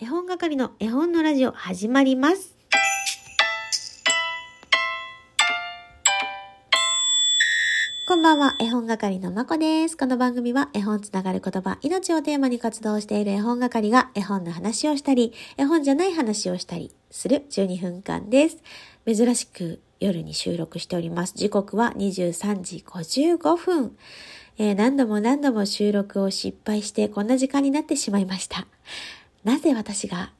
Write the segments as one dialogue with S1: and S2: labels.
S1: 絵本係の絵本のラジオ始まります。こんばんは、絵本係のまこです。この番組は絵本つながる言葉、命をテーマに活動している絵本係が絵本の話をしたり、絵本じゃない話をしたりする12分間です。珍しく夜に収録しております。時刻は23時55分。えー何度も何度も収録を失敗してこんな時間になってしまいました。なぜ私が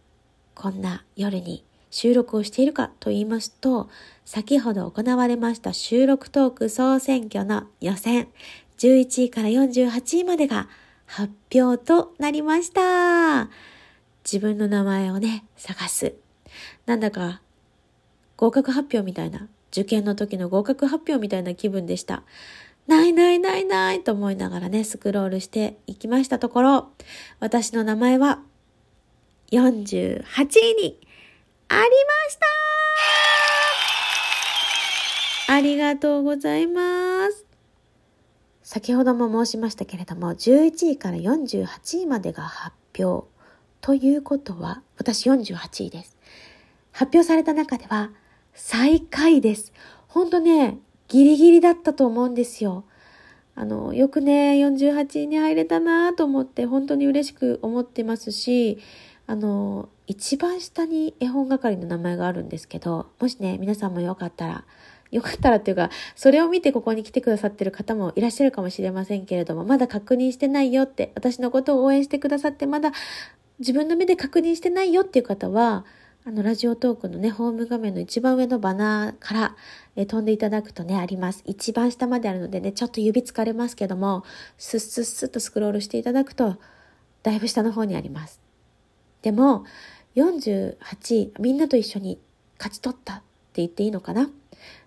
S1: こんな夜に収録をしているかと言いますと、先ほど行われました収録トーク総選挙の予選、11位から48位までが発表となりました。自分の名前をね、探す。なんだか合格発表みたいな、受験の時の合格発表みたいな気分でした。ないないないないと思いながらね、スクロールしていきましたところ、私の名前は48位にありましたありがとうございます。先ほども申しましたけれども、11位から48位までが発表ということは、私48位です。発表された中では最下位です。ほんとね、ギリギリだったと思うんですよ。あの、よくね、48位に入れたなと思って、本当に嬉しく思ってますし、あの、一番下に絵本係の名前があるんですけど、もしね、皆さんもよかったら、よかったらっていうか、それを見てここに来てくださってる方もいらっしゃるかもしれませんけれども、まだ確認してないよって、私のことを応援してくださって、まだ自分の目で確認してないよっていう方は、あの、ラジオトークのね、ホーム画面の一番上のバナーから、え飛んでいただくとね、あります。一番下まであるのでね、ちょっと指疲れますけども、スッスッスッとスクロールしていただくと、だいぶ下の方にあります。でも、48位、みんなと一緒に勝ち取ったって言っていいのかな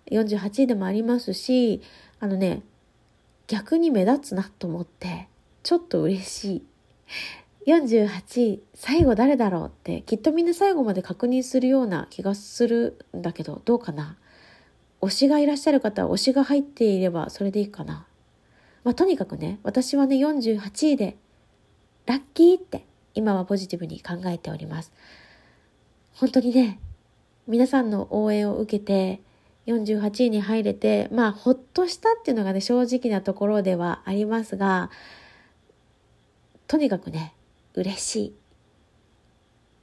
S1: ?48 位でもありますし、あのね、逆に目立つなと思って、ちょっと嬉しい。48位、最後誰だろうって、きっとみんな最後まで確認するような気がするんだけど、どうかな？推しがいらっしゃる方は推しが入っていればそれでいいかな。まあ、とにかくね、私はね、48位で、ラッキーって、今はポジティブに考えております。本当にね、皆さんの応援を受けて、48位に入れて、まあ、ほっとしたっていうのがね、正直なところではありますが、とにかくね、嬉しい。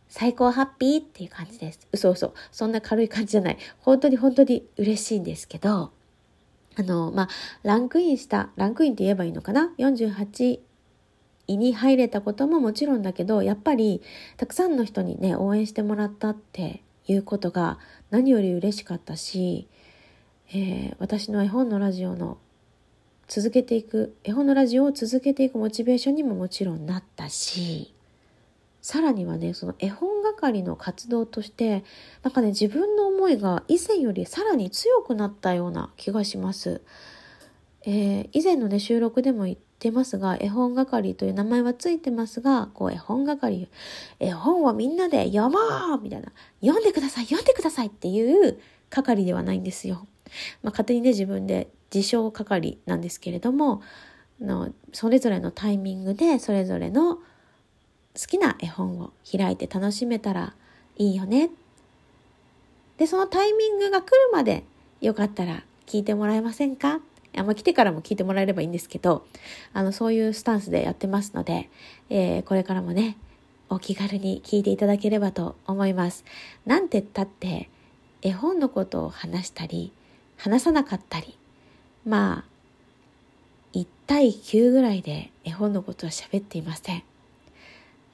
S1: 最高ハッピーっていう感じです。嘘嘘。そんな軽い感じじゃない。本当に本当に嬉しいんですけど、あの、まあ、ランクインした、ランクインって言えばいいのかな ?48 位に入れたことももちろんだけど、やっぱりたくさんの人にね、応援してもらったっていうことが何より嬉しかったし、えー私の絵本のラジオの続けていく、絵本のラジオを続けていくモチベーションにももちろんなったし、さらにはね、その絵本係の活動として、なんかね、自分の思いが以前よりさらに強くなったような気がします。えー以前のね、収録でも言ってますが、絵本係という名前はついてますが、こう、絵本係、絵本をみんなで読もうみたいな、読んでください、読んでくださいっていう係ではないんですよ。まあ、勝手にね、自分で自称係なんですけれども、あのそれぞれのタイミングで、それぞれの好きな絵本を開いて楽しめたらいいよね。で、そのタイミングが来るまでよかったら聞いてもらえませんか？あま、来てからも聞いてもらえればいいんですけど、あの、そういうスタンスでやってますので、えーこれからもね、お気軽に聞いていただければと思います。なんて言ったって、絵本のことを話したり、話さなかったり、まあ、1対9ぐらいで絵本のことは喋っていません。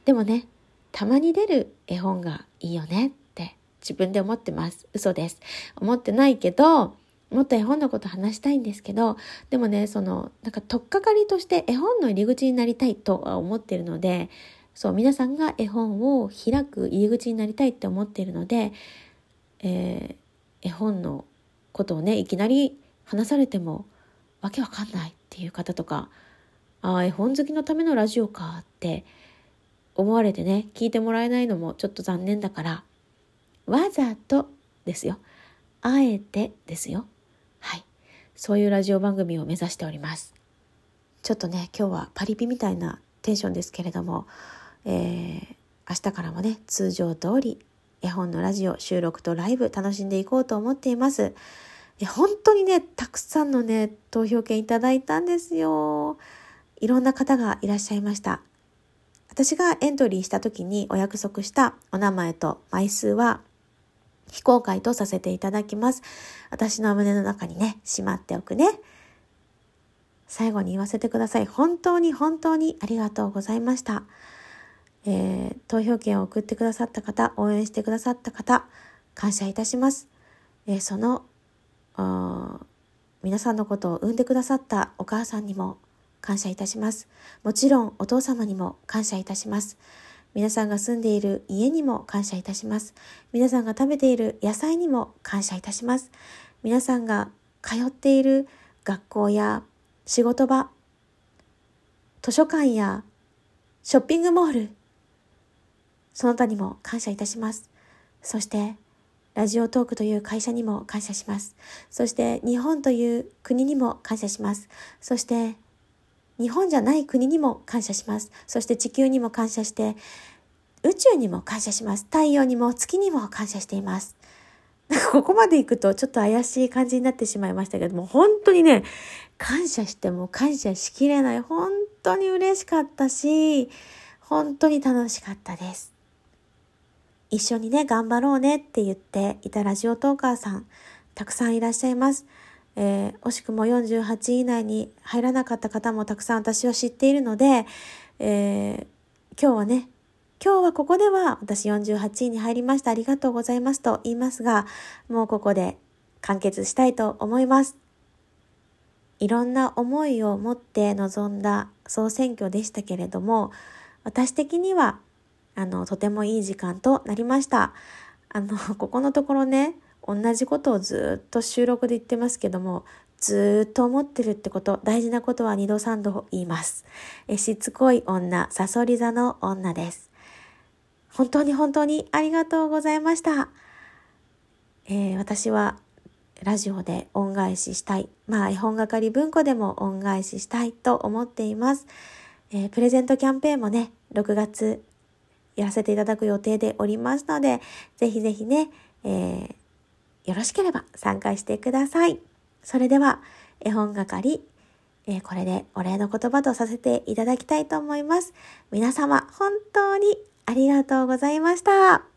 S1: でもね、たまに出る絵本がいいよねって自分で思ってます。嘘です。思ってないけど、もっと絵本のこと話したいんですけど、でもね、その、なんか、とっかかりとして絵本の入り口になりたいとは思ってるので、そう、皆さんが絵本を開く入り口になりたいって思っているので、えー絵本のことをね、いきなり話されても、わけわかんないっていう方とか、ああ、絵本好きのためのラジオかって思われてね、聞いてもらえないのもちょっと残念だから、わざとですよ。あえてですよ。そういうラジオ番組を目指しております。ちょっとね、今日はパリピみたいなテンションですけれども、えー明明日からもね、通常通り絵本のラジオ収録とライブ楽しんでいこうと思っています。本当にね、たくさんのね、投票券いただいたんですよ。いろんな方がいらっしゃいました。私がエントリーした時にお約束したお名前と枚数は非公開とさせていただきます。私の胸の中にね、しまっておくね。最後に言わせてください。本当に本当にありがとうございました。えー、投票券を送ってくださった方、応援してくださった方、感謝いたします。えー、その、皆さんのことを産んでくださったお母さんにも感謝いたします。もちろんお父様にも感謝いたします。皆さんが住んでいる家にも感謝いたします。皆さんが食べている野菜にも感謝いたします。皆さんが通っている学校や仕事場、図書館やショッピングモール、その他にも感謝いたします。そして、ラジオトークという会社にも感謝します。そして、日本という国にも感謝します。そして、日本じゃない国にも感謝します。そして地球にも感謝して、宇宙にも感謝します。太陽にも月にも感謝しています。ここまで行くとちょっと怪しい感じになってしまいましたけども、本当にね、感謝しても感謝しきれない。本当に嬉しかったし、本当に楽しかったです。一緒にね、頑張ろうねって言っていたラジオトーカーさん、たくさんいらっしゃいます。えー、惜しくも48位以内に入らなかった方もたくさん私は知っているので、えー、今日はね、今日はここでは私48位に入りました。ありがとうございますと言いますが、もうここで完結したいと思います。いろんな思いを持って臨んだ総選挙でしたけれども、私的には、あの、とてもいい時間となりました。あの、ここのところね、同じことをずっと収録で言ってますけども、ずっと思ってるってこと、大事なことは二度三度言います。えしつこい女、サソリ座の女です。本当に本当にありがとうございました。えー、私はラジオで恩返ししたい。まあ、絵本係文庫でも恩返ししたいと思っています。えー、プレゼントキャンペーンもね、6月やらせていただく予定でおりますので、ぜひぜひね、えーよろしければ参加してください。それでは、絵本係、えー、これでお礼の言葉とさせていただきたいと思います。皆様、本当にありがとうございました。